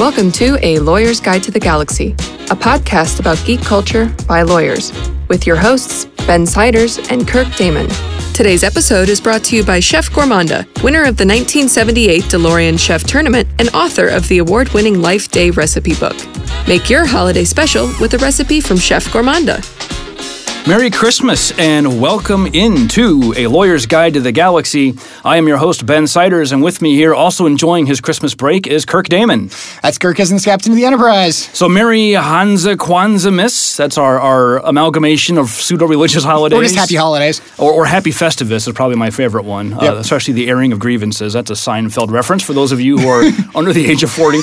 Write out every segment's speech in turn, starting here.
Welcome to A Lawyer's Guide to the Galaxy, a podcast about geek culture by lawyers, with your hosts, Ben Siders and Kirk Damon. Today's episode is brought to you by Chef Gormaanda, winner of the 1978 DeLorean Chef Tournament and author of the award winning Life Day recipe book. Make your holiday special with a recipe from Chef Gormaanda. Merry Christmas and welcome into A Lawyer's Guide to the Galaxy. I am your host, Ben Siders, and with me here, also enjoying his Christmas break, is Kirk Damon. That's Kirk as the captain of the Enterprise. So, Merry Hansa Kwanzaa Miss. That's our, our amalgamation of pseudo religious holidays. Or just happy holidays. Or, or Happy Festivus is probably my favorite one, Yep. uh, especially the airing of grievances. That's a Seinfeld reference for those of you who are under the age of 40.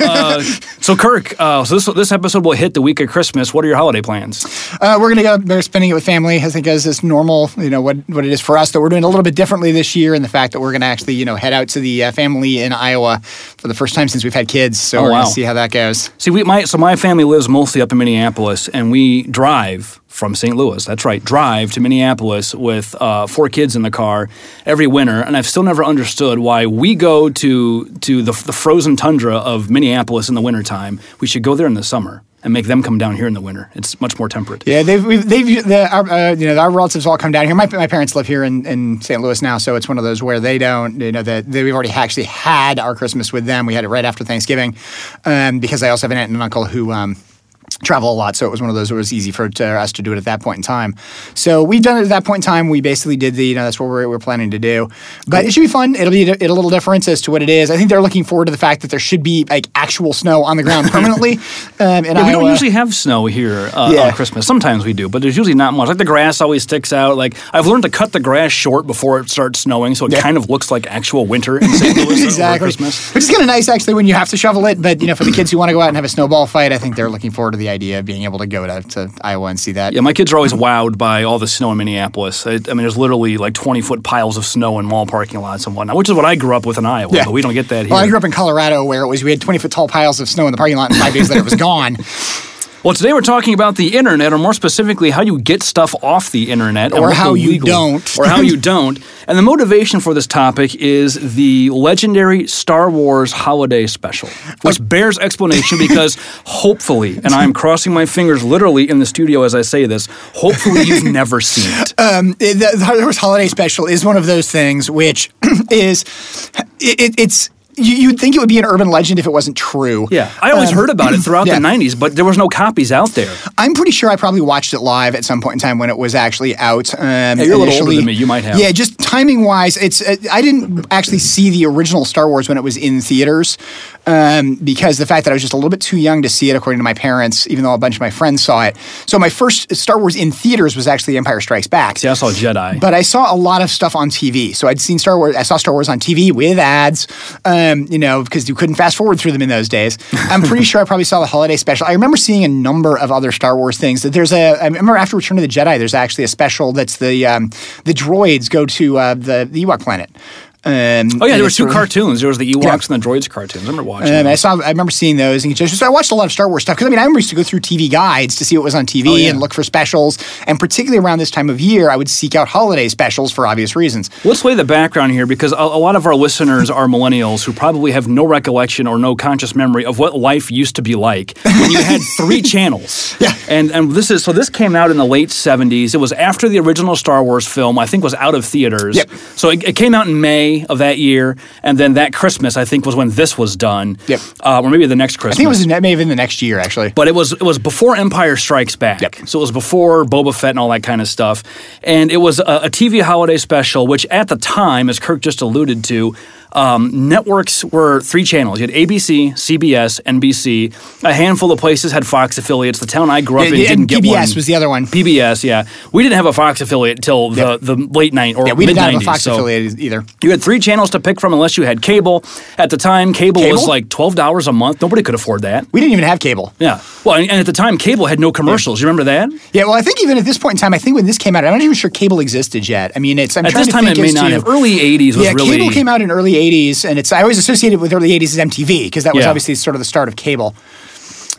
Uh, so, Kirk, uh, so this, this episode will hit the week of Christmas. What are your holiday plans? Uh, we're going to go spending it with family, I think, as is normal, you know, what, what it is for us. That we're doing a little bit differently this year in the fact that we're going to actually, you know, head out to the uh, family in Iowa for the first time since we've had kids. So Oh, we're going to see how that goes. See, we my so my family lives mostly up in Minneapolis, and we drive from St. Louis. That's right, drive to Minneapolis with uh, four kids in the car every winter, and I've still never understood why we go to to the, the frozen tundra of Minneapolis in the wintertime. We should go there in the summer and make them come down here in the winter. It's much more temperate. Yeah, they've, they've the, our, uh, you know, our relatives all come down here. My, my parents live here in, in St. Louis now, so it's one of those where they don't, you know, that we've already actually had our Christmas with them. We had it right after Thanksgiving um, because I also have an aunt and an uncle who. Um, travel a lot, so it was one of those. It was easy for to us to do it at that point in time. So we've done it at that point in time. We basically did the, you know, that's what we're, we're planning to do. But it should be fun. It'll be a, a little different as to what it is. I think they're looking forward to the fact that there should be like actual snow on the ground permanently. um, Yeah, we don't usually have snow here uh, Yeah. on Christmas. Sometimes we do, but there's usually not much. Like the grass always sticks out. Like I've learned to cut the grass short before it starts snowing, so it Yeah. kind of looks like actual winter in St. Louis exactly. Christmas. Which is kind of nice, actually, when you have to shovel it. But you know, for the kids who want to go out and have a snowball fight, I think they're looking forward to the idea of being able to go to, to Iowa and see that. Yeah, my kids are always wowed by all the snow in Minneapolis. I, I mean, there's literally like 20 foot piles of snow in mall parking lots and whatnot, which is what I grew up with in Iowa, Yeah. but we don't get that here. Well, I grew up in Colorado where it was we had twenty foot tall piles of snow in the parking lot, and five days later it was gone. Well, today we're talking about the internet, or more specifically, how you get stuff off the internet, Or how you don't. or how you don't. And the motivation for this topic is the legendary Star Wars Holiday Special, which bears explanation because hopefully, and I'm crossing my fingers literally in the studio as I say this, hopefully you've never seen it. Um, it- the, the Star Wars Holiday Special is one of those things which is it, it, it's. You, you'd think it would be an urban legend if it wasn't true. Yeah, I always Um, heard about it throughout yeah. the '90s, but there was no copies out there. I'm pretty sure I probably watched it live at some point in time when it was actually out. Um, yeah, you're a little older than me. You might have. Yeah, just timing wise, it's. Uh, I didn't actually see the original Star Wars when it was in theaters, um, because the fact that I was just a little bit too young to see it, according to my parents, even though a bunch of my friends saw it. So my first Star Wars in theaters was actually Empire Strikes Back. See, I saw Jedi. But I saw a lot of stuff on TV. So I'd seen Star Wars. I saw Star Wars on TV with ads, um, you know, because you couldn't fast forward through them in those days. I'm pretty sure I probably saw the holiday special. I remember seeing a number of other Star Wars things. That there's a. I remember after Return of the Jedi, there's actually a special that's the um, the droids go to uh, the the Ewok planet. Um, oh yeah, there were two cartoons. There was the Ewoks Yeah. and the Droids cartoons. I remember watching. um, I saw. I remember seeing those, and just so I watched a lot of Star Wars stuff because I mean I remember used to go through TV guides to see what was on TV Oh, yeah. and look for specials, and particularly around this time of year, I would seek out holiday specials for obvious reasons. Let's lay the background here because a, a lot of our listeners are millennials who probably have no recollection or no conscious memory of what life used to be like when you had three channels. Yeah. And and this is so this came out in the late 70s. It was after the original Star Wars film, I think was out of theaters. Yep. So it, it came out in May of that year and then that Christmas I think was when this was done. Yep. Uh, or maybe the next Christmas. I think it was maybe in, it may have been the next year actually. But it was it was before Empire Strikes Back. Yep. So it was before Boba Fett and all that kind of stuff. And it was a, a TV holiday special, which at the time, as Kirk just alluded to, um, networks were three channels. You had ABC, CBS, NBC. A handful of places had Fox affiliates. The town I grew up in Yeah, didn't and get PBS one. was the other one. PBS, yeah. We didn't have a Fox affiliate until the, the late night or Yeah, we didn't have a 90s. Fox so affiliate either. you had three channels to pick from unless you had cable. At the time, cable, was like twelve dollars a month. Nobody could afford that. We didn't even have cable. Yeah. Well, and, and at the time, cable had no commercials. You remember that? Yeah, well, I think even at this point in time, I think when this came out, I'm not even sure cable existed yet. I mean, it's I'm At trying this to time, think it may not to- have. Early '80s was yeah, really. cable came out in early '80s, and it's I always associated with early '80s as MTV because that was Yeah. obviously sort of the start of cable.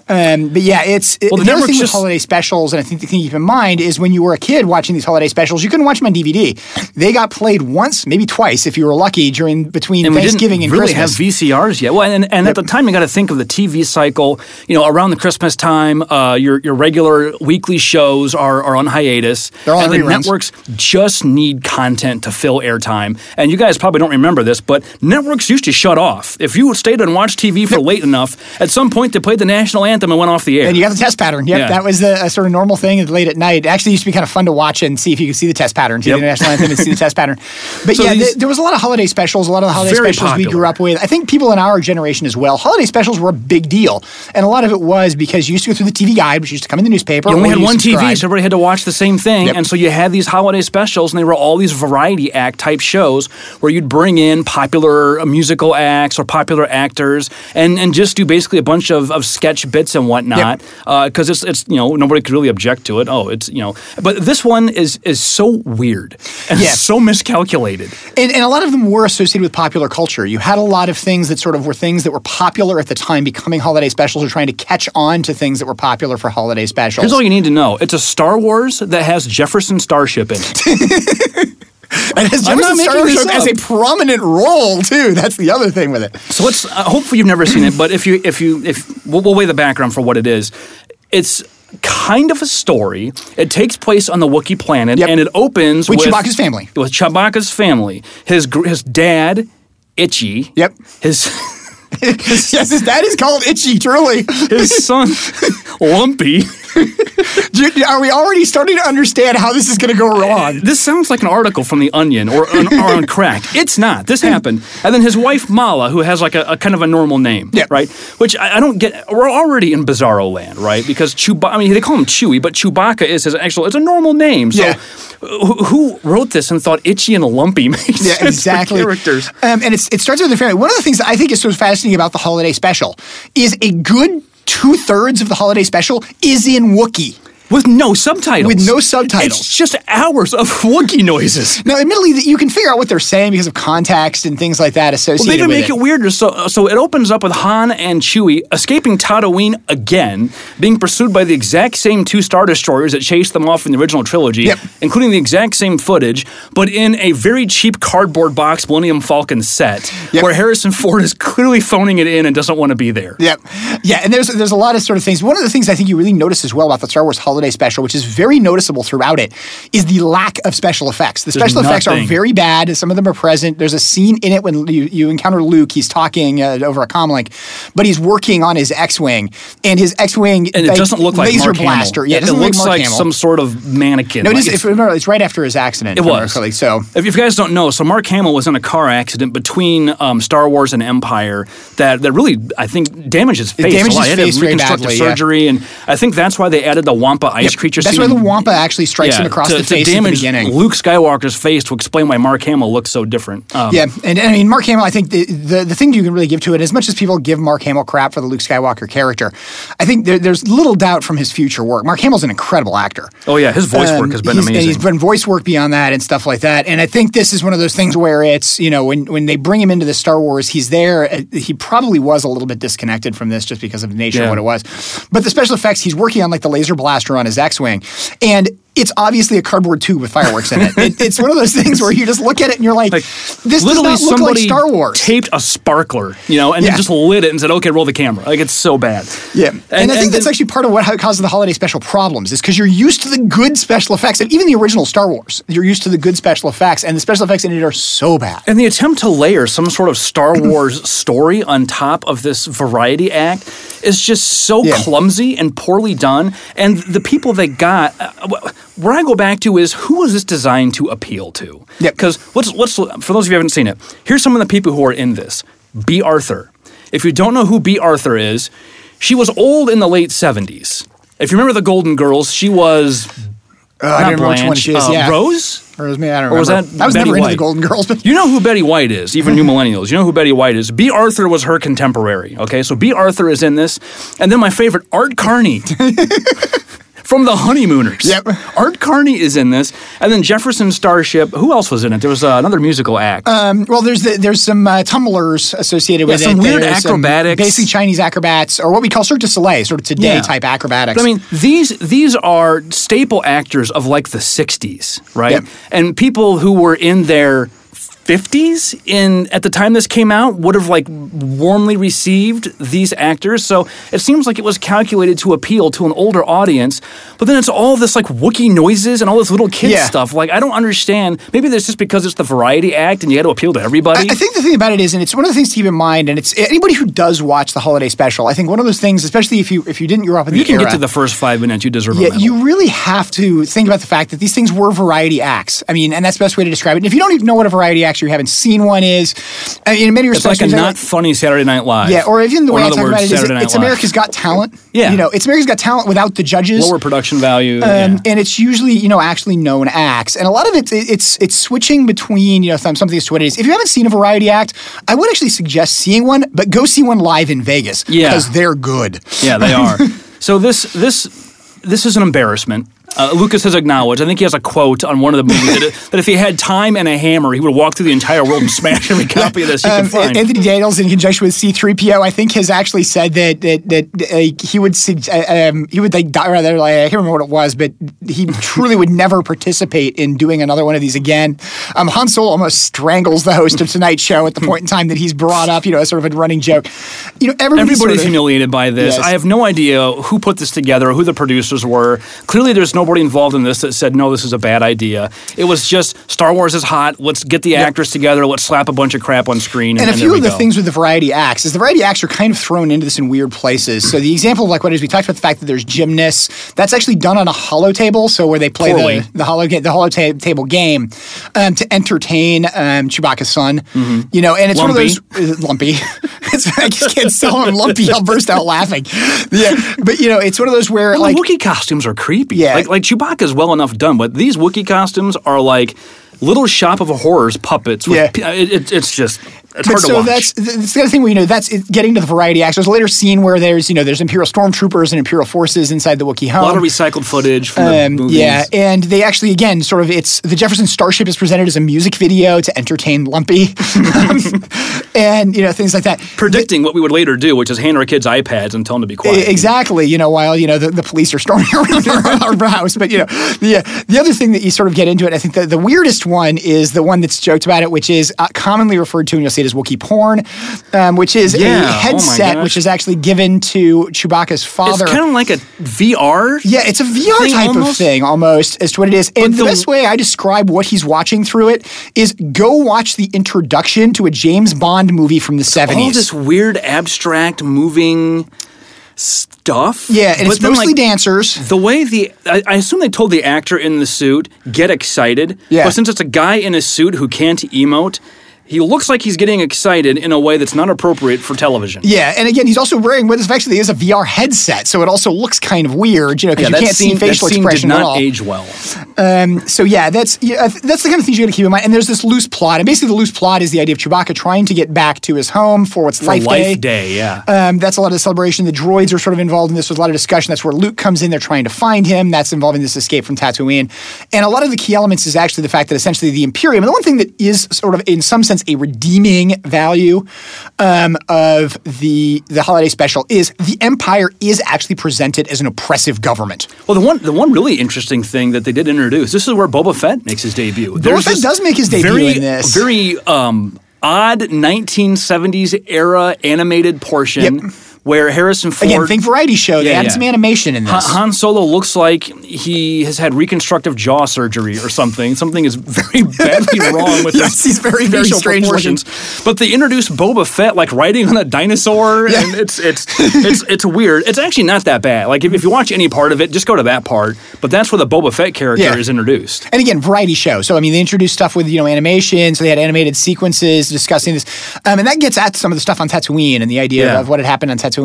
Um, but yeah, it's Well, the the other thing with holiday specials, and I think the thing to keep in mind is when you were a kid watching these holiday specials, you couldn't watch them on DVD. They got played once, maybe twice, if you were lucky, during between and Thanksgiving and really Christmas. have VCRs yet. Well, and, and at the time, you got to think of the TV cycle. You know, around the Christmas time, uh, your your regular weekly shows are, are on hiatus, They're all and the reruns. networks just need content to fill airtime. And you guys probably don't remember this, but networks used to shut off if you stayed and watched TV for late enough. At some point, they played the national anthem and went off the air. and you got the test pattern. Yep, Yeah. that was the a sort of normal thing late at night. It actually used to be kind of fun to watch and see if you could see the test pattern, see Yep. the national anthem and see the test pattern. But So yeah, these- th- there was a lot of holiday specials, a lot of the holiday specials we grew up with. I think people in our generation as well, holiday specials were a big deal. And a lot of it was because you used to go through the TV guide, which used to come in the newspaper. You only had you one TV, so everybody had to watch the same thing. Yep. And so you had these holiday specials, and they were all these variety act type shows where you'd bring in popular musical acts or popular actors and, and just do basically a bunch of, of sketch bits and whatnot. Because uh, it's, it's, you know, nobody could really object to it. Oh, it's, you know. But this one is, is so weird and Yeah. so miscalculated. And, and a lot of them were associated with popular culture. You had a lot of things that sort of were things that were popular at the time, becoming holiday specials or trying to catch on to things that were popular for holiday specials. Here's all you need to know it's a Star Wars that has Jefferson Starship in it. and as I'm not Jefferson making Starship this has a prominent role too. That's the other thing with it. So let's. Uh, hopefully, you've never seen it, but if you, if you, if we'll, we'll weigh the background for what it is, it's kind of a story. It takes place on the Wookiee planet, Yep. and it opens With with, Chewbacca's family. With Chewbacca's family, his his dad, Itchy. Yep. His yes, his dad is called Itchy. Truly, his son, Lumpy. Are we already starting to understand how this is going to go wrong? This sounds like an article from The Onion or, or, or on Crack. It's not. This happened. And then his wife, Malla, who has like a, a kind of a normal name, Yep. right? Which I, I don't get. We're already in Bizarro land, right? Because Chewbacca, I mean, they call him Chewie, but Chewbacca is his actual, it's a normal name. So Yeah. who, who wrote this and thought Itchy and Lumpy sense Yeah, for exactly. characters? Um, and it's, it starts with the family. One of the things that I think is so fascinating about the holiday special is a good two thirds of the holiday special is in Wookiee. With no subtitles. With no subtitles. It's just hours of Wookiee noises. Now, admittedly, that you can figure out what they're saying because of context and things like that associated with Well, they make it. weirder. So, so it opens up with Han and Chewie escaping Tatooine again, being pursued by the exact same two Star Destroyers that chased them off in the original trilogy, Yep. including the exact same footage, but in a very cheap cardboard box Millennium Falcon set, Yep. where Harrison Ford is clearly phoning it in and doesn't want to be there. Yep. Yeah, and there's there's a lot of sort of things. One of the things I think you really notice as well about the Star Wars Holiday Special, which is very noticeable throughout it, is the lack of special effects. The special effects are very bad. Some of them are present. There's a scene in it when you, you encounter Luke. He's talking uh, over a comlink, but he's working on his X-wing, and his X-wing And it doesn't look like laser Mark Hamill. blaster. Yeah, it, it, looks like Hamill. some sort of mannequin. No, it Like is, it's- remember, it's right after his accident. It if I remember was. So If you guys don't know, so Mark Hamill was in a car accident between um, Star Wars and Empire that, that really, I think, damaged his face. damaged a lot. his He had to face reconstructive badly, yeah. and I think that's why they added the Wampa ice creature. that's why the Wampa actually strikes him across to, the to face at the damage beginning. Luke Skywalker's face to explain why Mark Hamill looks so different. Um, Yeah, and, and I mean Mark Hamill. I think the, the the thing you can really give to it, as much as people give Mark Hamill crap for the Luke Skywalker character, I think there, there's little doubt from his future work. Mark Hamill's an incredible actor. Oh yeah, his voice work Um, has been he's, and amazing. he's been voice work beyond that and stuff like that. And I think this is one of those things where it's you know when when they bring him into the Star Wars, he's there. uh, He probably was a little bit disconnected from this just because of the nature Yeah. of what it was. But the special effects, he's working on like the laser blaster on his X-wing, and it's obviously a cardboard tube with fireworks in it. it. It's one of those things where you just look at it and you're like, like this does literally not look like Star Wars. taped a sparkler, you know, and Yeah. just lit it and said, "Okay, roll the camera." Like it's so bad. Yeah, and, I think and that's then- actually part of what causes the holiday special problems is because you're used to the good special effects, and even the original Star Wars, you're used to the good special effects, and the special effects in it are so bad. And the attempt to layer some sort of Star Wars story on top of this variety act is just so Yeah. clumsy and poorly done. And the people they got, uh, where I go back to is who is this designed to appeal to? Yeah. Because let's, let's, for those of you who haven't seen it, here's some of the people who are in this. Bea Arthur. If you don't know who Bea Arthur is, she was old in the late 70s. If you remember the Golden Girls, she was Uh, I don't remember which one she is. uh, yeah, Rose. or was me? I don't Or was remember. that I was Betty never into the Golden Girls, but You know who Betty White is, even new millennials. You know who Betty White is. Bea Arthur was her contemporary. Okay, so Bea Arthur is in this, and then my favorite, Art Carney from the Honeymooners. Yep. Art Carney is in this, and then Jefferson Starship. Who else was in it? There was uh, another musical act. Um, well, there's the, there's some uh, tumblers associated with Yeah, some it. weird There's acrobatics. basically Chinese acrobats, or what we call Cirque du Soleil, sort of today Yeah. type acrobatics. But I mean, these these are staple actors of like the '60s, right? Yep. And people who were in their 50s in at the time this came out would have like warmly received these actors. So it seems like it was calculated to appeal to an older audience. But then it's all this like wookie noises and all this little kid Yeah. stuff. Like I don't understand. Maybe that's just because it's the variety act and you got to appeal to everybody. I think the thing about it is, and it's one of the things to keep in mind, and it's anybody who does watch the holiday special. I think one of those things, especially if you if you didn't grow up in you can era, get to the first five minutes. You deserve yeah, you really have to think about the fact that these things were variety acts. I mean, and that's the best way to describe it. And if you don't even know what a variety act or you haven't seen one is, uh, in many it's respects, like a not talk funny Saturday Night Live. yeah, or even the way I talk words, about it is, Night it's America's Got Talent. Yeah. you know, it's America's Got Talent without the judges. lower production value. Um, yeah. And it's usually you know actually known acts, and a lot of it it's it's switching between you know some, something as to what it is. If you haven't seen a variety act, I would actually suggest seeing one, but go see one live in Vegas Yeah. because they're good. Yeah, they are. so this this this is an embarrassment. Uh, Lucas has acknowledged. I think he has a quote on one of the movies that, that if he had time and a hammer, he would walk through the entire world and smash every copy of this he Um, could find. Anthony Daniels, in conjunction with C-3PO, I think has actually said that that that uh, he would uh, um, he would like die, rather like I can't remember what it was, but he truly would never participate in doing another one of these again. Um, Han Solo almost strangles the host of Tonight Show at the point in time that he's brought up, you know, as sort of a running joke. You know, everybody's Everybody's sort of- humiliated by this. Yes. I have no idea who put this together, or who the producers were. Clearly, there's nobody involved in this that said, no, this is a bad idea. It was just Star Wars is hot. Let's get the actors together. Let's slap a bunch of crap on screen. And, And a few of the go. things with the variety acts is the variety acts are kind of thrown into this in weird places. So the example of like what is we talked about the fact that there's gymnasts. That's actually done on a hollow table. So where they play Poorly. the the hollow ga- the hollow ta- table game um, to entertain um, Chewbacca's son. You know, and it's one of Mm-hmm. Those uh, lumpy. it's, I just can't tell him lumpy. I'll burst out laughing. Yeah, but you know, it's one of those where Well, like the Wookiee costumes are creepy. Yeah. Like, like Chewbacca's well enough done, but these Wookiee costumes are like little shop of horrors puppets. With, Yeah. it, it's just, it's But hard to so watch. that's that's the other thing where you know that's it, getting to the variety acts. There's a later scene where there's you know there's Imperial stormtroopers and Imperial forces inside the Wookiee home. a lot of recycled footage from the Um, movies. yeah, and they actually again sort of it's the Jefferson Starship is presented as a music video to entertain Lumpy, and you know things like that. Predicting what we would later do, which is hand our kids iPads and tell them to be quiet. Exactly, you know, while you know the, the police are storming around our, our house, but you know, the uh, the other thing that you sort of get into it, I think the, the weirdest one is the one that's joked about it, which is uh, commonly referred to, and you'll see it as Wookiee porn, um, which is Yeah, a oh headset gosh. which is actually given to Chewbacca's father. It's kind of like a VR. Yeah, it's a VR type of thing almost as to what it is. And the, the- best way I describe what he's watching through it is go watch the introduction to a James Bond movie from the 70s. All this weird, abstract, moving stuff. yeah, and But it's then, mostly like, dancers. The way the I, I assume they told the actor in the suit get excited. Yeah. But since it's a guy in a suit who can't emote, he looks like he's getting excited in a way that's not appropriate for television. Yeah, and again, he's also wearing what is actually is a VR headset, so it also looks kind of weird, you know, because Yeah, you can't scene, see facial that scene expression did at not all. age well. So yeah, that's yeah, that's the kind of things you got to keep in mind. And there's this loose plot, and basically the loose plot is the idea of Chewbacca trying to get back to his home for what's For Life, Life Day, yeah. Um, that's a lot of the celebration. The droids are sort of involved in this. There's a lot of discussion. That's where Luke comes in. They're trying to find him. That's involving this escape from Tatooine. And a lot of the key elements is actually the fact that essentially the Imperium, and the one thing that is sort of in some sense a redeeming value um, of the the holiday special is the Empire is actually presented as an oppressive government. Well, the one the one really interesting thing that they did introduce. This is where Boba Fett makes his debut. There's Fett does make his debut very, in this. Very um, odd 1970s era animated portion Yep. Where Harrison Ford. Again, think variety show. They Yeah, added yeah. some animation in this. Han Han Solo looks like he has had reconstructive jaw surgery or something. Something is very badly wrong with Yes, his he's very, very facial strange proportions. But they introduced Boba Fett like riding on a dinosaur, and it's it's it's it's weird. It's actually not that bad. Like if, if you watch any part of it, just go to that part. But that's where the Boba Fett character Yeah. is introduced. and again, variety show. So I mean, they introduced stuff with you know animation. So they had animated sequences discussing this, um, and that gets at some of the stuff on Tatooine and the idea Yeah. of what had happened on Tatooine.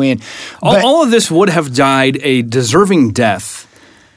All, But- all of this would have died a deserving death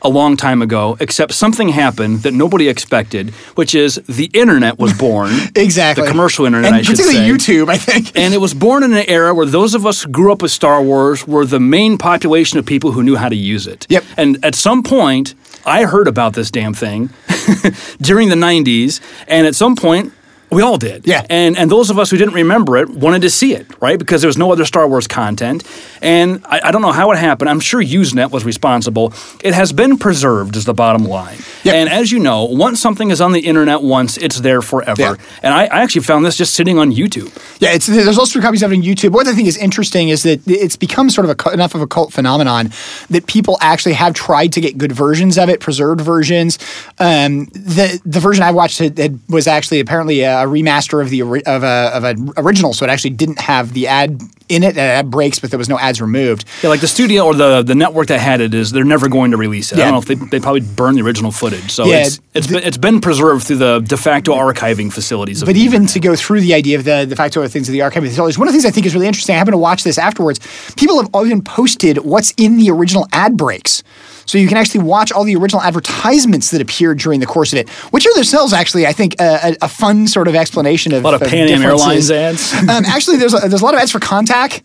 a long time ago, except something happened that nobody expected, which is the internet was born. Exactly. The commercial internet, and I should particularly say. YouTube, I think. And it was born in an era where those of us who grew up with Star Wars were the main population of people who knew how to use it. Yep. And at some point, I heard about this damn thing during the 90s, and at some point, we all did. Yeah. And and those of us who didn't remember it wanted to see it, right? Because there was no other Star Wars content. And I, I don't know how it happened. I'm sure Usenet was responsible. It has been preserved, is the bottom line. Yep. And as you know, once something is on the internet once, it's there forever. Yeah. And I, I actually found this just sitting on YouTube. Yeah, it's, there's also copies of it on YouTube. What I think is interesting is that it's become sort of a, enough of a cult phenomenon that people actually have tried to get good versions of it, preserved versions. Um, the the version I watched it, it was actually apparently a remaster of the of a of an original, so it actually didn't have the ad in it, uh, ad breaks, but there was no ads removed. Yeah, like the studio or the, the network that had it is they're never going to release it. I Yeah. don't know if they, they probably burned the original footage. So Yeah, it's it's, been, it's been preserved through the de facto archiving facilities. Of But the even internet. to go through the idea of the de facto things of the archive facilities, one of the things I think is really interesting, I happened to watch this afterwards. People have even posted what's in the original ad breaks. So you can actually watch all the original advertisements that appeared during the course of it, which are themselves actually, I think, a, a, fun sort of explanation of a lot of Pan Am Airlines ads. um, actually, there's a, there's a lot of ads for Contac,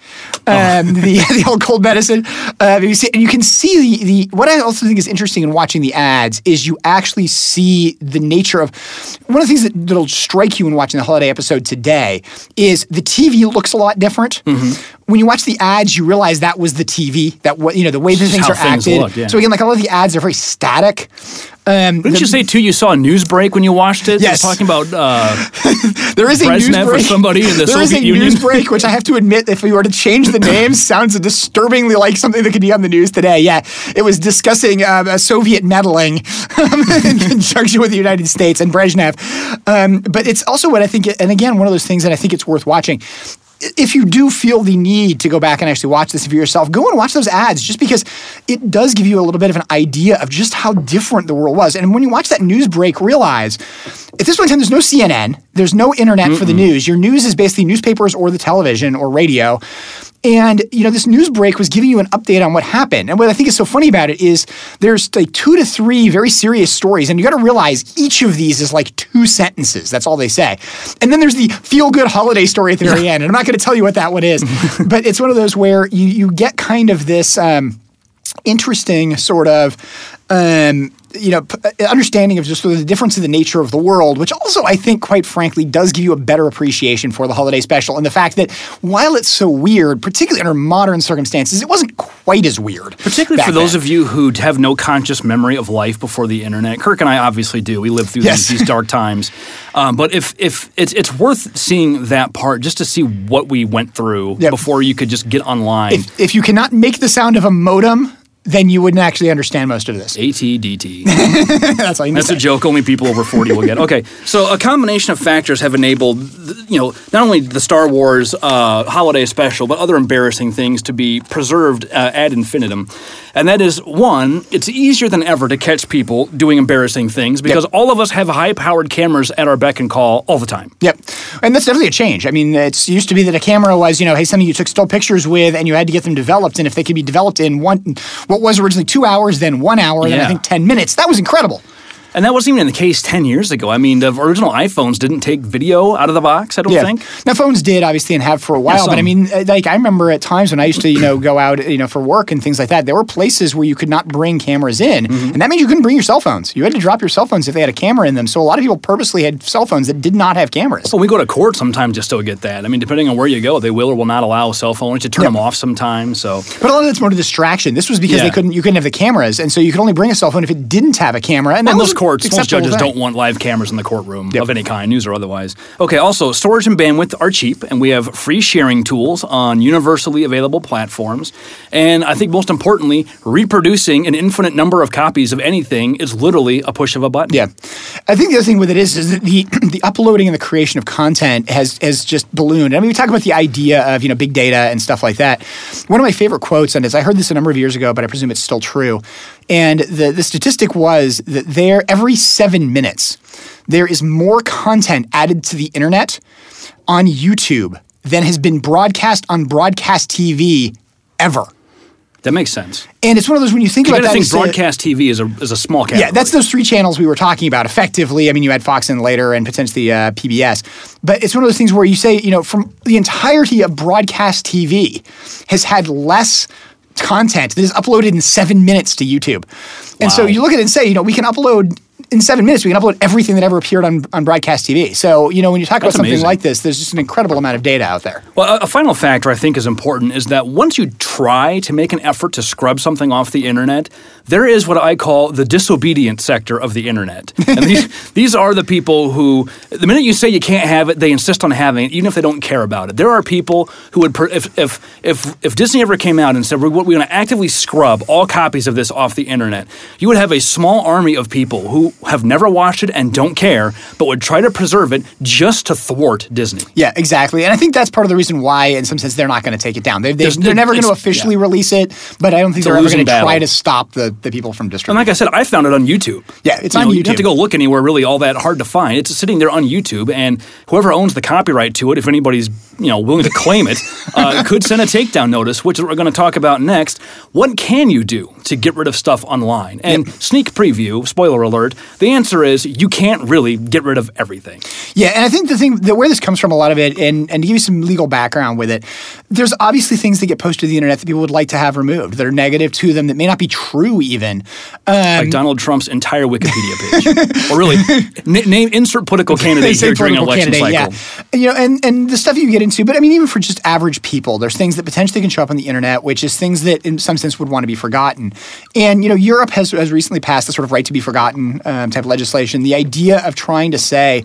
um, the the old cold medicine. Uh, you see, and you can see the, the what I also think is interesting in watching the ads is you actually see the nature of one of the things that, that'll strike you in watching the holiday episode today is the TV looks a lot different. Mm-hmm. When you watch the ads, you realize that was the TV. That what you know the way the things are things acted. look, yeah. So again, like a lot of the ads are very static. Um, Didn't the- you say too? You saw a news break when you watched it. Yes. talking about uh, There is a Brezhnev news break. somebody in the There is Soviet a Union. news break, which I have to admit, if we were to change the name, sounds disturbingly like something that could be on the news today. Yeah, it was discussing um, a Soviet meddling in conjunction with the United States and Brezhnev. Um, but it's also what I think, and again, one of those things that I think it's worth watching. If you do feel the need to go back and actually watch this for yourself, go and watch those ads just because it does give you a little bit of an idea of just how different the world was. And when you watch that news break, realize at this point in time, there's no CNN, there's no internet for the news. Your news is basically newspapers or the television or radio. And you know, this news break was giving you an update on what happened. And what I think is so funny about it is there's like two to three very serious stories, and you got to realize each of these is like two sentences. That's all they say. And then there's the feel-good holiday story at the very end. And I'm not going to tell you what that one is, but it's one of those where you you get kind of this. Um, interesting sort of um, you know p- understanding of just sort of the difference in the nature of the world which also i think quite frankly does give you a better appreciation for the holiday special and the fact that while it's so weird particularly under modern circumstances it wasn't quite as weird particularly for those then. of you who have no conscious memory of life before the internet. Kirk and I obviously do. We lived through Yes. these, these dark times. Um, but if if it's it's worth seeing that part just to see what we went through Yep. before you could just get online. if, if you cannot make the sound of a modem then you wouldn't actually understand most of this ATDT. that's all you need That's a joke. Only people over 40 will get. Okay, so a combination of factors have enabled, you know, not only the Star Wars uh, holiday special, but other embarrassing things to be preserved uh, ad infinitum. And that is one, it's easier than ever to catch people doing embarrassing things because all of us have high-powered cameras at our beck and call all the time. Yep. And that's definitely a change. I mean, it's used to be that a camera was, you know, hey, something you took still pictures with and you had to get them developed. And if they could be developed in one, what was originally two hours, then one hour, then I think 10 minutes, that was incredible. And that wasn't even in the case 10 years ago. I mean, the original iPhones didn't take video out of the box, I don't Yeah. think. Now phones did obviously and have for a while, but I mean, uh, like I remember at times when I used to, you know, go out, you know, for work and things like that. There were places where you could not bring cameras in, Mm-hmm. and that means you couldn't bring your cell phones. You had to drop your cell phones if they had a camera in them. So a lot of people purposely had cell phones that did not have cameras. When we go to court, sometimes you still get that. I mean, depending on where you go, they will or will not allow cell phones. You turn Yeah. them off sometimes. So But a lot of it's more to distraction. This was because Yeah. they couldn't, you couldn't have the cameras, and so you could only bring a cell phone if it didn't have a camera. And that And was most courts, most judges don't want live cameras in the courtroom Yep. of any kind, news or otherwise. Okay, also, storage and bandwidth are cheap, and we have free sharing tools on universally available platforms. And I think most importantly, reproducing an infinite number of copies of anything is literally a push of a button. Yeah, I think the other thing with it is is that the the uploading and the creation of content has has just ballooned. I mean, we talk about the idea of you know big data and stuff like that. One of my favorite quotes on this, I heard this a number of years ago, but I presume it's still true. And the the statistic was that there every seven minutes there is more content added to the internet on YouTube than has been broadcast on broadcast TV ever. That makes sense. And it's one of those when you think You about that. think it's a- broadcast TV is a is a small category. Yeah, that's those three channels we were talking about effectively. I mean, you had Fox and later and potentially uh, PBS. But it's one of those things where you say, you know, from the entirety of broadcast TV has had less content that is uploaded in seven minutes to YouTube. And so you look at it and say, you know, we can upload in seven minutes, we can upload everything that ever appeared on, on broadcast TV. So, you know, when you talk That's about something amazing. like this, there's just an incredible amount of data out there. Well, a, a final factor I think is important is that once you try to make an effort to scrub something off the internet, there is what I call the disobedient sector of the internet. And these, these are the people who, the minute you say you can't have it, they insist on having it, even if they don't care about it. There are people who would, per, if, if, if, if Disney ever came out and said, we're, we're going to actively scrub all copies of this off the internet, you would have a small army of people who have never watched it and don't care, but would try to preserve it just to thwart Disney. Yeah, exactly. And I think that's part of the reason why, in some sense, they're not going to take it down. They, they, they're never going to officially yeah. release it, but I don't think they're ever going to try to stop the, the people from distributing. And like I said, I found it on YouTube. Yeah, it's You on know, You don't have to go look anywhere really all that hard to find. It's sitting there on YouTube, and whoever owns the copyright to it, if anybody's you know willing to claim it, uh, could send a takedown notice, which we're going to talk about next. What can you do to get rid of stuff online? And sneak preview, spoiler alert, the answer is you can't really get rid of everything. Yeah, and I think the thing that where this comes from, a lot of it, and, and to give you some legal background with it, there's obviously things that get posted to the internet that people would like to have removed that are negative to them that may not be true even. Um, Like Donald Trump's entire Wikipedia page, or really, n- name insert political candidate here during an election cycle. Yeah. You know, and, and the stuff you get into, but I mean, even for just average people, there's things that potentially can show up on the internet, which is things that in some sense would want to be forgotten. And, you know, Europe has, has recently passed the sort of right to be forgotten um, type of legislation. The idea of trying to say,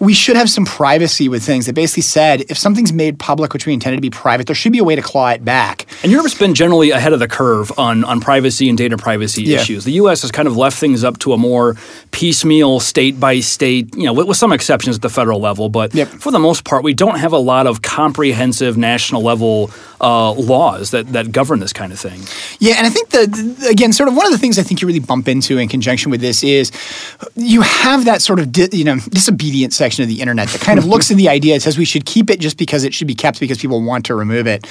we should have some privacy with things that basically said if something's made public, which we intended to be private, there should be a way to claw it back. And Europe's been generally ahead of the curve on, on privacy and data privacy Yeah. issues. The U.S. has kind of left things up to a more piecemeal, state by state, you know, with, with some exceptions at the federal level. But Yep. for the most part, we don't have a lot of comprehensive national level uh, laws that, that govern this kind of thing. Yeah, and I think that again, sort of one of the things I think you really bump into in conjunction with this is you have that sort of di- you know disobedient section of the internet that kind of looks at the idea and says we should keep it just because it should be kept because people want to remove it,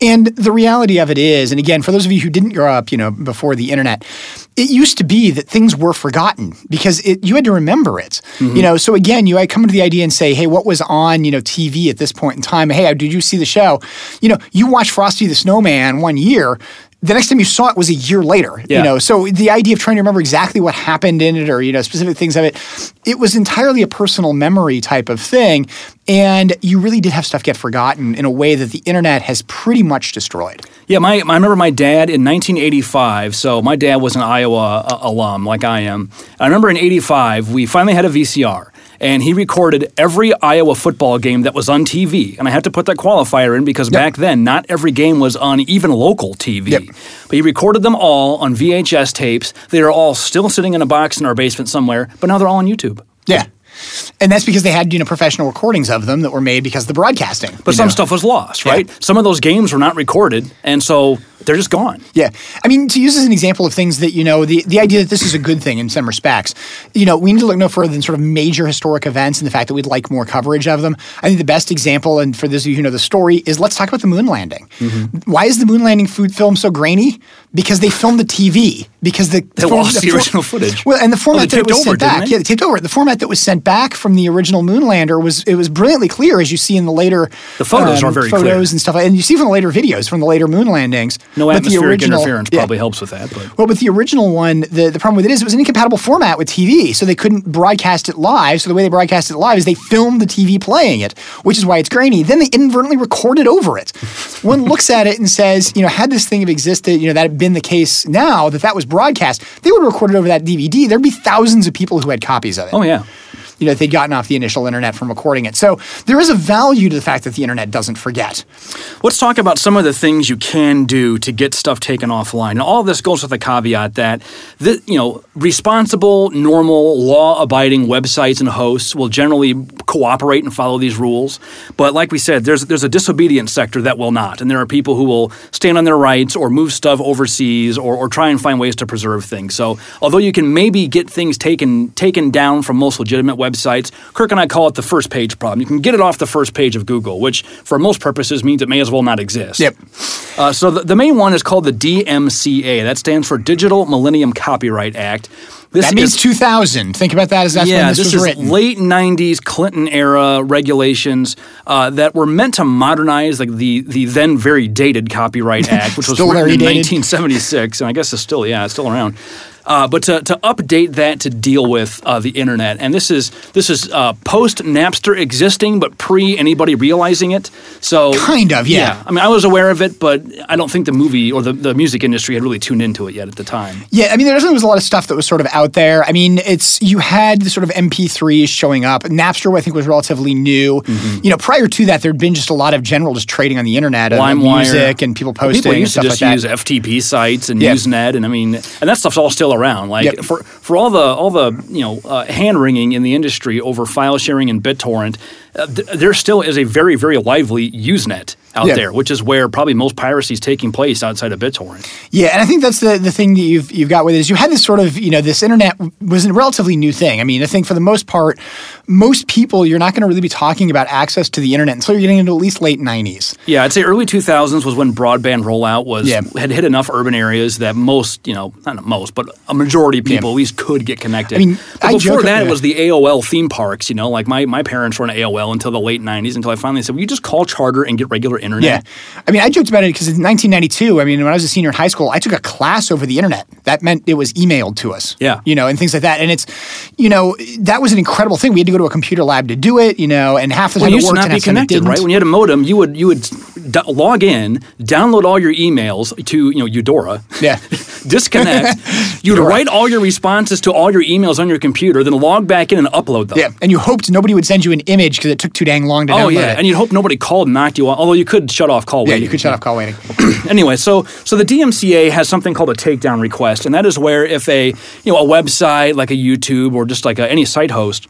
and the reality of it is, and again, for those of you who didn't grow up, you know, before the internet, it used to be that things were forgotten because it, you had to remember it, mm-hmm. you know. So again, you I come to the idea and say, hey, what was on you know TV at this point in time? Hey, did you see the show? You know, you watched Frosty the Snowman one year the next time you saw it was a year later. Yeah. You know, so the idea of trying to remember exactly what happened in it or you know specific things of it, it was entirely a personal memory type of thing, and you really did have stuff get forgotten in a way that the internet has pretty much destroyed. Yeah, my, I remember my dad in 1985. So my dad was an Iowa uh, alum, like I am. I remember in '85 we finally had a VCR, and he recorded every Iowa football game that was on TV. And I had to put that qualifier in because back then not every game was on even local TV. Yep. But he recorded them all on VHS tapes. They are all still sitting in a box in our basement somewhere, but now they're all on YouTube. Yeah. And that's because they had you know professional recordings of them that were made because of the broadcasting. But some know. stuff was lost, Yeah. right? Some of those games were not recorded, and so they're just gone. Yeah. I mean, to use as an example of things that, you know, the, the idea that this is a good thing in some respects, you know, we need to look no further than sort of major historic events and the fact that we'd like more coverage of them. I think the best example, and for those of you who know the story, is let's talk about the moon landing. Mm-hmm. Why is the moon landing food film so grainy? Because they filmed the TV. Because the They lost the original footage. Well, and the format they that was over, sent back, they? yeah, they taped over. The format that was sent back from the original moonlander was it was brilliantly clear, as you see in the later The photos are very photos clear. and stuff, and you see from the later videos from the later moon landings. No but the atmospheric original- interference yeah. probably helps with that, but Well, with the original one, the, the problem with it is it was an incompatible format with TV, so they couldn't broadcast it live. So the way they broadcast it live is they filmed the TV playing it, which is why it's grainy. Then they inadvertently recorded over it. One looks at it and says, you know, had this thing have existed, you know, that had been the case now that that was broadcast, they would have recorded over that DVD. There'd be thousands of people who had copies of it oh yeah. You know, they'd gotten off the initial internet from recording it. So there is a value to the fact that the internet doesn't forget. Let's talk about some of the things you can do to get stuff taken offline. And all this goes with the caveat that the, you know responsible, normal, law-abiding websites and hosts will generally cooperate and follow these rules. But like we said, there's there's a disobedient sector that will not, and there are people who will stand on their rights or move stuff overseas or, or try and find ways to preserve things. So although you can maybe get things taken taken down from most legitimate websites, Kirk and I call it the first page problem. You can get it off the first page of Google, which for most purposes means it may as well not exist. Yep. Uh, so the, the main one is called the DMCA. That stands for Digital Millennium Copyright Act. This That means is- 2000. Think about that as that's yeah, when this, this, was is written. late '90s Clinton era regulations uh, that were meant to modernize like the the then very dated Copyright Act, which was written in dated. 1976, and I guess it's still yeah, it's still around. Uh, but to, to update that to deal with uh, the internet, and this is this is uh, post Napster existing, but pre anybody realizing it. So Kind of, yeah. I mean, I was aware of it, but I don't think the movie or the, the music industry had really tuned into it yet at the time. Yeah, I mean, there definitely was a lot of stuff that was sort of out there. I mean, it's you had the sort of MP3s showing up. Napster, I think, was relatively new. Mm-hmm. You know, prior to that, there'd been just a lot of general just trading on the internet of LimeWire. music and people posting People and used to just like use. FTP sites and Yeah. Usenet, and I mean, and that stuff's all still around. Like Yep. for for all the all the you know uh, hand wringing in the industry over file sharing and BitTorrent, uh, th- there still is a very very lively Usenet out Yeah. there, which is where probably most piracy is taking place outside of BitTorrent. Yeah, and I think that's the the thing that you've you've got with it is you had this sort of you know this internet was a relatively new thing. I mean, I think for the most part, most people you're not going to really be talking about access to the internet until you're getting into at least late '90s. Yeah, I'd say early 2000s was when broadband rollout was Yeah. had hit enough urban areas that most, you know, not most, but a majority of people at least could get connected. I mean, but I before that, it was the AOL theme parks. You know, like my, my parents were on AOL until the late 90s until I finally said, "Well, you just call Charter and get regular internet?" Yeah. I mean, I joked about it because in 1992, I mean, when I was a senior in high school, I took a class over the internet. That meant it was emailed to us. Yeah. You know, and things like that. And it's, you know, that was an incredible thing. We had to go to a computer lab to do it, you know, and half the time you it worked not and be half the time it connected, right? When you had a modem, you would you would d- log in, download all your emails to you know Eudora, Yeah. disconnect. You'd Eudora. write all your responses to all your emails on your computer, then log back in and upload them. Yeah. And you hoped nobody would send you an image because it took too dang long to Oh download yeah, it. and you'd hope nobody called and knocked you off. Although you could shut off call waiting. yeah, you could shut off call waiting. anyway, so so the DMCA has something called a takedown request, and that is where if a you know a website like a YouTube or just like a, any site host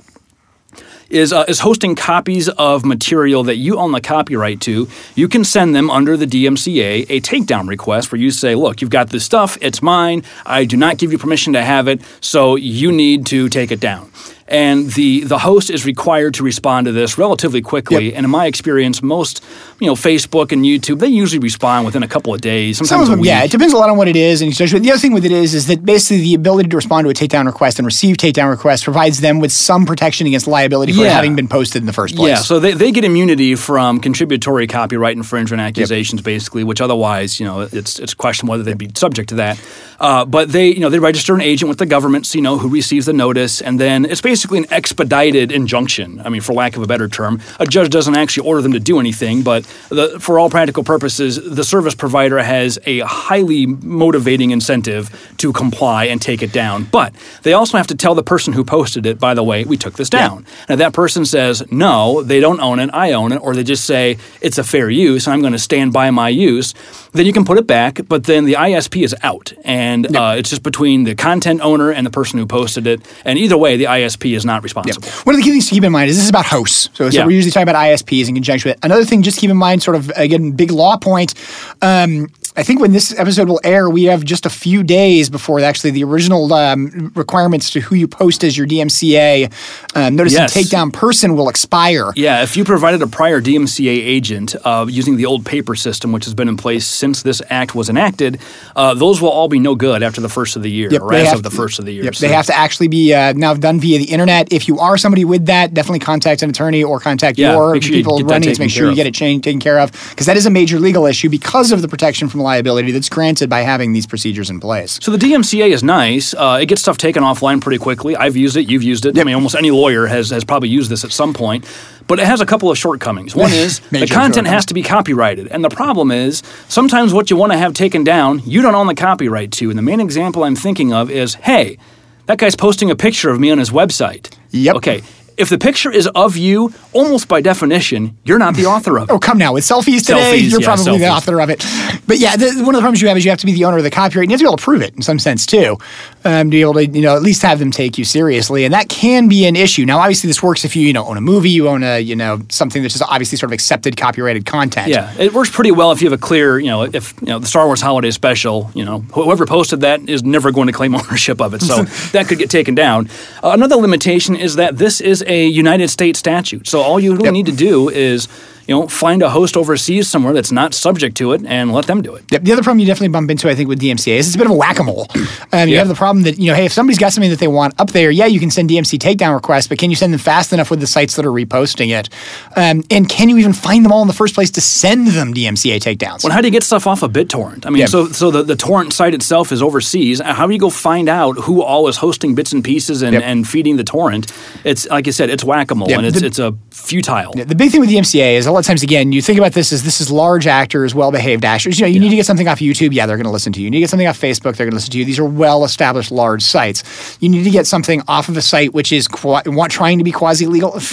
is uh, is hosting copies of material that you own the copyright to, you can send them under the DMCA a takedown request where you say, "Look, you've got this stuff; it's mine. I do not give you permission to have it, so you need to take it down." And the the host is required to respond to this relatively quickly. Yep. And in my experience, most you know Facebook and YouTube they usually respond within a couple of days, sometimes Some of a them, week. yeah, it depends a lot on what it is. And the other thing with it is, is that basically the ability to respond to a takedown request and receive takedown requests provides them with some protection against liability for Yeah. having been posted in the first place. Yeah, so they, they get immunity from contributory copyright infringement accusations, basically, which otherwise, you know, it's it's a question whether they'd be subject to that. Uh, but they, you know, they register an agent with the government, so you know who receives the notice, and then it's basically an expedited injunction. I mean, for lack of a better term, a judge doesn't actually order them to do anything, but the, for all practical purposes, the service provider has a highly motivating incentive to comply and take it down. But they also have to tell the person who posted it, by the way, we took this down. And if that person says, no, they don't own it, I own it, or they just say, it's a fair use, and I'm going to stand by my use, then you can put it back, but then the ISP is out. And uh, it's just between the content owner and the person who posted it. And either way, the ISP is not responsible. One of the key things to keep in mind is this is about hosts. So, so Yeah. we're usually talking about ISPs in conjunction with it. Another thing, just keep in mind, sort of again, big law point. Um, I think when this episode will air, we have just a few days before actually the original um, requirements to who you post as your DMCA um, notice Yes. and takedown person will expire. Yeah, if you provided a prior DMCA agent uh, using the old paper system, which has been in place since this act was enacted, uh, those will all be no good after the first of the year, Yep, or as of the to- first of the year. Yep, So- they have to actually be uh, now done via the internet. If you are somebody with that, definitely contact an attorney or contact Yeah, your sure people running to make sure you get it changed, taken care of, because that is a major legal issue because of the protection from liability that's granted by having these procedures in place. So the DMCA is nice. Uh, it gets stuff taken offline pretty quickly. I've used it. You've used it. I mean, almost any lawyer has, has probably used this at some point. But it has a couple of shortcomings. One is the content has to be copyrighted. And the problem is sometimes what you want to have taken down, you don't own the copyright to. And the main example I'm thinking of is hey, that guy's posting a picture of me on his website. Yep. Okay. If the picture is of you, almost by definition, you're not the author of it. Oh, come now. With selfies today, Selfies, you're yeah, probably the author of it. But yeah, the, one of the problems you have is you have to be the owner of the copyright. And you have to be able to prove it in some sense, too, um, to be able to, you know, at least have them take you seriously. And that can be an issue. Now, obviously, this works if you, you know, own a movie, you own a, you know, something that's just obviously sort of accepted copyrighted content. Yeah, it works pretty well if you have a clear, you know, if you know the Star Wars Holiday Special, you know, whoever posted that is never going to claim ownership of it, so that could get taken down. Uh, another limitation is that this is a United States statute, so all you really Yep. need to do is, you know, find a host overseas somewhere that's not subject to it and let them do it. The other problem you definitely bump into, I think, with DMCA is it's a bit of a whack-a-mole. Um, You Yeah. have the problem that you know, hey, if somebody's got something that they want up there, yeah, you can send DMC takedown requests, but can you send them fast enough with the sites that are reposting it? Um, and can you even find them all in the first place to send them DMCA takedowns? Well, how do you get stuff off of BitTorrent? I mean, Yeah. so so the, the torrent site itself is overseas. How do you go find out who all is hosting bits and pieces and, Yep. and feeding the torrent? It's like I said, it's whack a mole Yeah, and it's the- it's a futile. The big thing with the MCA is a lot of times, again, you think about this as this is large actors, well behaved actors. You know, you need to get something off YouTube, yeah, they're going to listen to you. You need to get something off Facebook, they're going to listen to you. These are well established large sites. You need to get something off of a site which is want, trying to be quasi legal.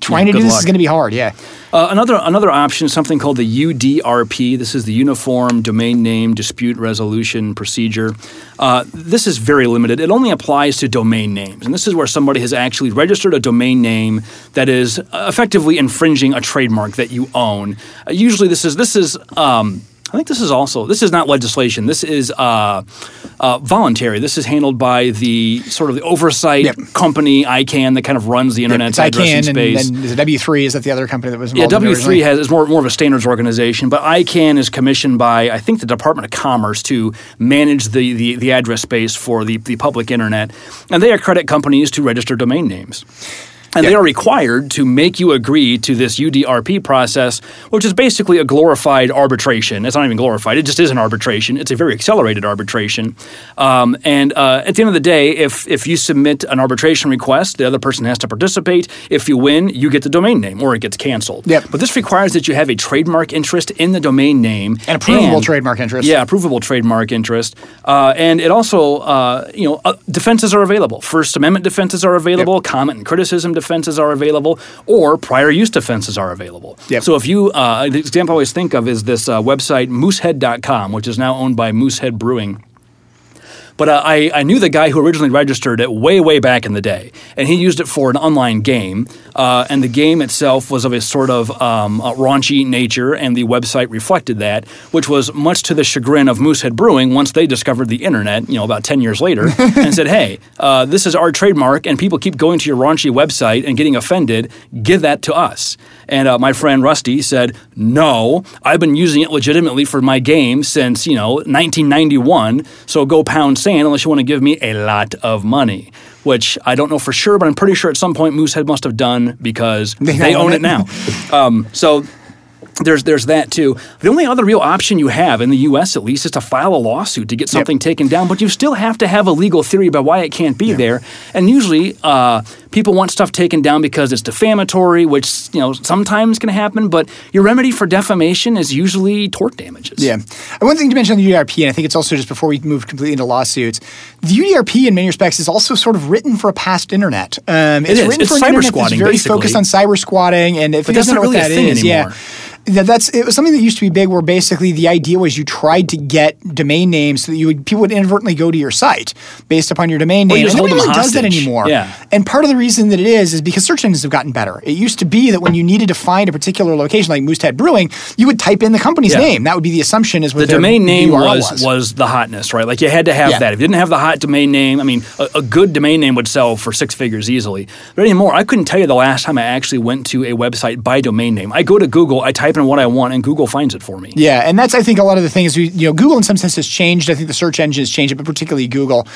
Trying Yeah, to do good this is going to be hard, yeah. Uh, another another option is something called the UDRP. This is the Uniform Domain Name Dispute Resolution Procedure. Uh, this is very limited. It only applies to domain names, and this is where somebody has actually registered a domain name that is uh, effectively infringing a trademark that you own. Uh, usually, this is this is. Um, I think this is also this is not legislation. This is uh, uh, voluntary. This is handled by the sort of the oversight Yep. company ICANN that kind of runs the internet addressing ICANN, space. and then is it W3? Is that the other company that was Yeah, W three has is more more of a standards organization, but ICANN is commissioned by I think the Department of Commerce to manage the the, the address space for the, the public internet, and they accredit companies to register domain names. And they are required to make you agree to this UDRP process, which is basically a glorified arbitration. It's not even glorified; it just is an arbitration. It's a very accelerated arbitration. Um, and uh, at the end of the day, if if you submit an arbitration request, the other person has to participate. If you win, you get the domain name, or it gets canceled. Yep. But this requires that you have a trademark interest in the domain name An approvable trademark interest. Yeah, approvable trademark interest, uh, and it also, uh, you know, uh, defenses are available. First Amendment defenses are available. Comment and criticism defenses are available, or prior use defenses are available. Yep. So if you, uh, the example I always think of is this uh, website Moosehead.com, which is now owned by Moosehead Brewing. But uh, I, I knew the guy who originally registered it way, way back in the day. And he used it for an online game. Uh, and the game itself was of a sort of um, uh, raunchy nature, and the website reflected that, which was much to the chagrin of Moosehead Brewing once they discovered the internet, you know, about 10 years later, and said, hey, uh, this is our trademark, and people keep going to your raunchy website and getting offended. Give that to us. And uh, my friend Rusty said, no, I've been using it legitimately for my game since, you know, 1991, so go pound sand unless you want to give me a lot of money. Which I don't know for sure, but I'm pretty sure at some point Moosehead must have done because They they, own own it. it now. um, so there's there's that too. The only other real option you have in the U.S. at least is to file a lawsuit to get something taken down, but you still have to have a legal theory about why it can't be there. And usually, uh, people want stuff taken down because it's defamatory, which you know sometimes can happen. But your remedy for defamation is usually tort damages. Yeah. And one thing to mention on the UDRP, and I think it's also just before we move completely into lawsuits, the UDRP in many respects is also sort of written for a past internet. Um, it's is. written It's for cyber internet squatting, very basically. focused on cyber squatting, and if But you doesn't know what really a that is, anymore. yeah. That, that's it was something that used to be big where basically the idea was you tried to get domain names so that you would people would inadvertently go to your site based upon your domain name. and nobody really does that anymore. Yeah. And part of the reason that it is is because search engines have gotten better. It used to be that when you needed to find a particular location like Moosehead Brewing, you would type in the company's Yeah. name. That would be the assumption is what The domain name URL was, was the hotness, right? Like you had to have Yeah. that. If you didn't have the hot domain name, I mean, a, a good domain name would sell for six figures easily. But anymore, I couldn't tell you the last time I actually went to a website by domain name. I go to Google, I type in what I want, and Google finds it for me. Yeah, and that's I think a lot of the things we, you know Google in some sense has changed. I think the search engine has changed but particularly Google,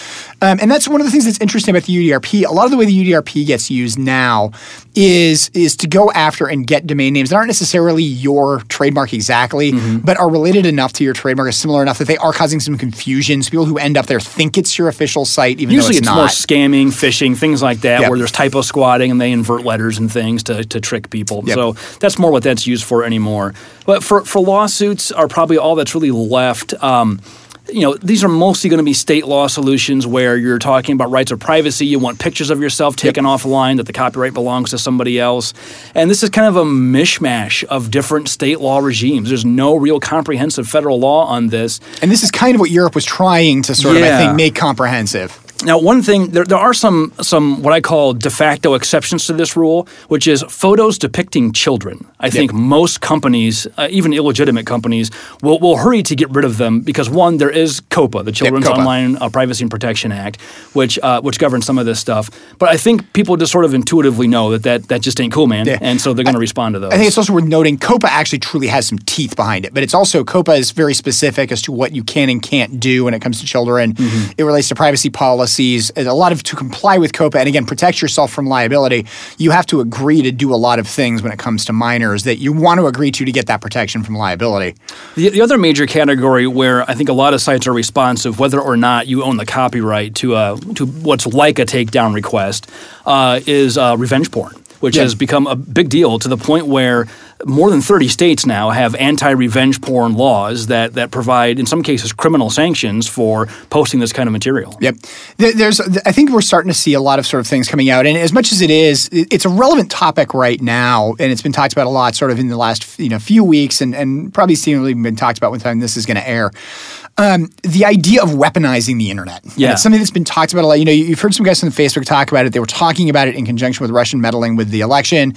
um, and that's one of the things that's interesting about the UDRP. A lot of the way the UDRP gets used now is is to go after and get domain names that aren't necessarily your trademark exactly, Mm-hmm. but are related enough to your trademark, or similar enough that they are causing some confusion. So people who end up there think it's your official site, even Usually though it's, it's, more scamming, phishing, things like that, Yep. where there's typo squatting and they invert letters and things to, to trick people. Yep. So that's more what that's used for anymore. But for, for lawsuits are probably all that's really left. Um, you know, these are mostly going to be state law solutions where you're talking about rights of privacy. You want pictures of yourself taken offline, that the copyright belongs to somebody else. And this is kind of a mishmash of different state law regimes. There's no real comprehensive federal law on this. and this is kind of what Europe was trying to sort of I think make comprehensive. Now, one thing there, there are some some what I call de facto exceptions to this rule, which is photos depicting children. I think most companies, uh, even illegitimate companies, will, will hurry to get rid of them because one, there is COPPA, the Children's COPPA. Online uh, Privacy and Protection Act, which uh, which governs some of this stuff. But I think people just sort of intuitively know that that, that just ain't cool, man, Yeah. and so they're going to respond to those. I think it's also worth noting COPPA actually truly has some teeth behind it, but it's also COPPA is very specific as to what you can and can't do when it comes to children. Mm-hmm. It relates to privacy policies. A lot of to comply with COPPA and again protect yourself from liability. You have to agree to do a lot of things when it comes to minors that you want to agree to to get that protection from liability. The, the other major category where I think a lot of sites are responsive, whether or not you own the copyright to uh, to what's like a takedown request, uh, is uh, revenge porn, which Yeah. has become a big deal to the point where more than 30 states now have anti-revenge porn laws that that provide, in some cases, criminal sanctions for posting this kind of material. Yep. There's, I think we're starting to see a lot of sort of things coming out, and as much as it is, it's a relevant topic right now, and it's been talked about a lot, sort of in the last you know few weeks, and and probably seemingly been talked about when time this is going to air. Um, the idea of weaponizing the internet. And Yeah. it's something that's been talked about a lot. You know, you've heard some guys on Facebook talk about it. They were talking about it in conjunction with Russian meddling with the election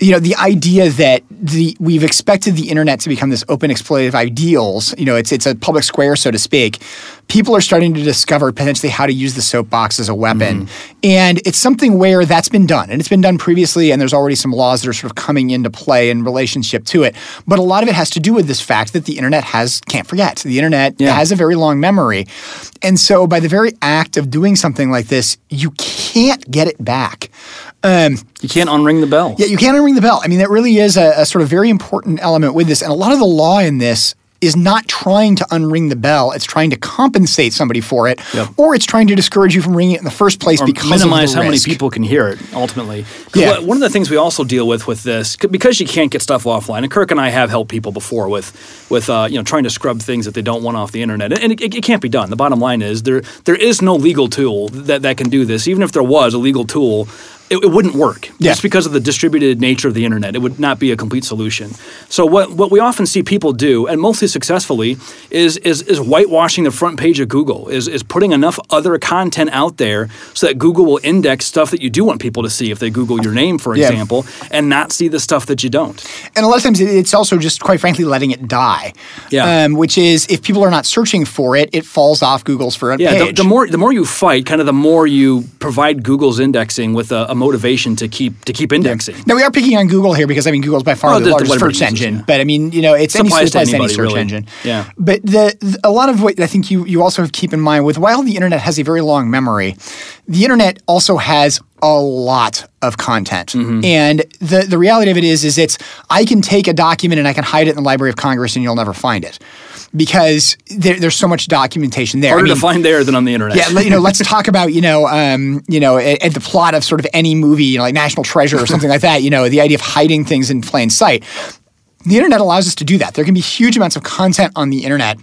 you know the idea that the we've expected the internet to become this open exploitative ideals you know it's it's a public square so to speak. People are starting to discover potentially how to use the soapbox as a weapon. Mm-hmm. And it's something where that's been done and it's been done previously and there's already some laws that are sort of coming into play in relationship to it. But a lot of it has to do with this fact that the internet has can't forget the internet Yeah. has a very long memory. And so by the very act of doing something like this you can't get it back um, You can't unring the bell. yeah, you can't unring the bell. I mean, that really is a, a sort of very important element with this. And a lot of the law in this is not trying to unring the bell. It's trying to compensate somebody for it, Yep. or it's trying to discourage you from ringing it in the first place or because minimize how many people can hear it Ultimately, Yeah. One of the things we also deal with with this, because you can't get stuff offline, and Kirk and I have helped people before with with uh, you know trying to scrub things that they don't want off the internet, and it, it can't be done. The bottom line is there there is no legal tool that, that can do this. Even if there was a legal tool. It, it wouldn't work Yeah. just because of the distributed nature of the internet. It would not be a complete solution. So what what we often see people do, and mostly successfully, is is is whitewashing the front page of Google. Is is putting enough other content out there so that Google will index stuff that you do want people to see if they Google your name, for Yeah. example, and not see the stuff that you don't. And a lot of times it's also just, quite frankly, letting it die. Yeah. Um, which is, if people are not searching for it, it falls off Google's front Yeah, the, the more the more you fight, kind of the more you provide Google's indexing with a, a motivation to keep to keep indexing. Now we are picking on Google here because I mean Google's by far Oh, the the- the largest it search engine. yeah. But I mean, you know, it's any to to any search really. engine. Yeah. But the, the a lot of what I think you you also have to keep in mind with while the internet has a very long memory, the internet also has a lot of content. Mm-hmm. And the the reality of it is is it's I can take a document and I can hide it in the Library of Congress and you'll never find it. Because there, there's so much documentation there. I Harder mean, to find there than on the internet. yeah, you know, let's talk about you know, um, you know, at, at the plot of sort of any movie, you know, like National Treasure or something like that. You know, the idea of hiding things in plain sight. The internet allows us to do that. There can be huge amounts of content on the internet.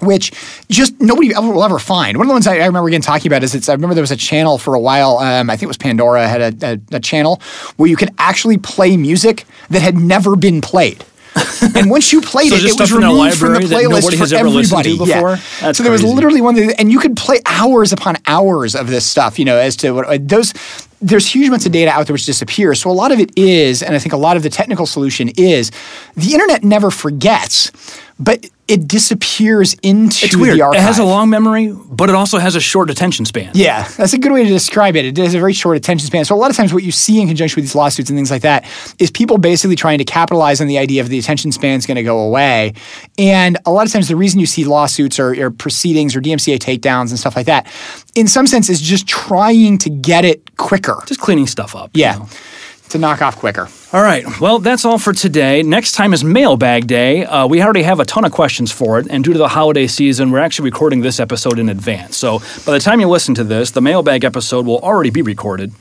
Which just nobody ever will ever find. One of the ones I, I remember again talking about is it's. I remember there was a channel for a while. Um, I think it was Pandora had a, a, a channel where you could actually play music that had never been played. and once you played So it, it was stuff in a removed from the playlist for has ever listened to everybody. Yeah. That's so there was literally one, that, and you could play hours upon hours of this stuff. You know, as to what those. There's huge amounts of data out there which disappear. So a lot of it is, and I think a lot of the technical solution is, the internet never forgets, but it disappears into It's weird. the It has a long memory, but it also has a short attention span. Yeah, that's a good way to describe it. It has a very short attention span. So a lot of times, what you see in conjunction with these lawsuits and things like that is people basically trying to capitalize on the idea of the attention span is going to go away. And a lot of times, the reason you see lawsuits or, or proceedings or DMCA takedowns and stuff like that, in some sense, is just trying to get it quicker. Just cleaning stuff up. you Yeah, know. To knock off quicker. All right. Well, that's all for today. Next time is Mailbag Day. Uh, we already have a ton of questions for it, and due to the holiday season, we're actually recording this episode in advance. So by the time you listen to this, the Mailbag episode will already be recorded.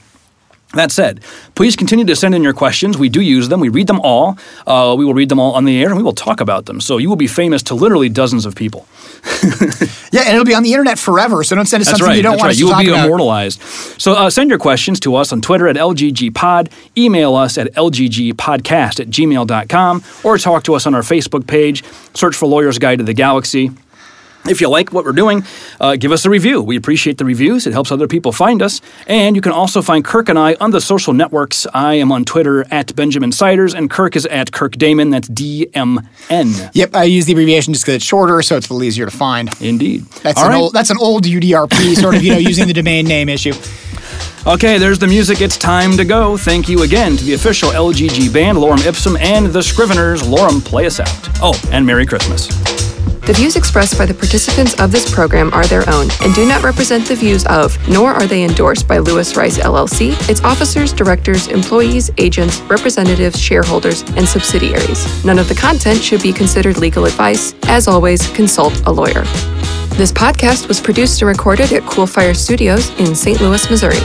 That said, please continue to send in your questions. We do use them. We read them all. Uh, we will read them all on the air, and we will talk about them. So you will be famous to literally dozens of people. Yeah, and it'll be on the internet forever. So don't send us That's something right. you don't want right. us You to will be immortalized. So uh, send your questions to us on Twitter at LGGPod, email us at LGGpodcast at gmail.com, or talk to us on our Facebook page. Search for Lawyer's Guide to the Galaxy. If you like what we're doing, uh, give us a review. We appreciate the reviews. It helps other people find us. And you can also find Kirk and I on the social networks. I am on Twitter at Benjamin Siders, and Kirk is at Kirk Damon. That's D M N. Yep, I use the abbreviation just because it's shorter, so it's a little easier to find. Indeed. That's All an right. old that's an old UDRP sort of you know using the domain name issue. Okay, there's the music. It's time to go. Thank you again to the official LGG band, Lorem Ipsum, and the Scriveners. Lorem, play us out. Oh, and Merry Christmas. The views expressed by the participants of this program are their own and do not represent the views of, nor are they endorsed by Lewis Rice LLC, its officers, directors, employees, agents, representatives, shareholders, and subsidiaries. None of the content should be considered legal advice. As always, consult a lawyer. This podcast was produced and recorded at Coolfire Studios in St. Louis, Missouri.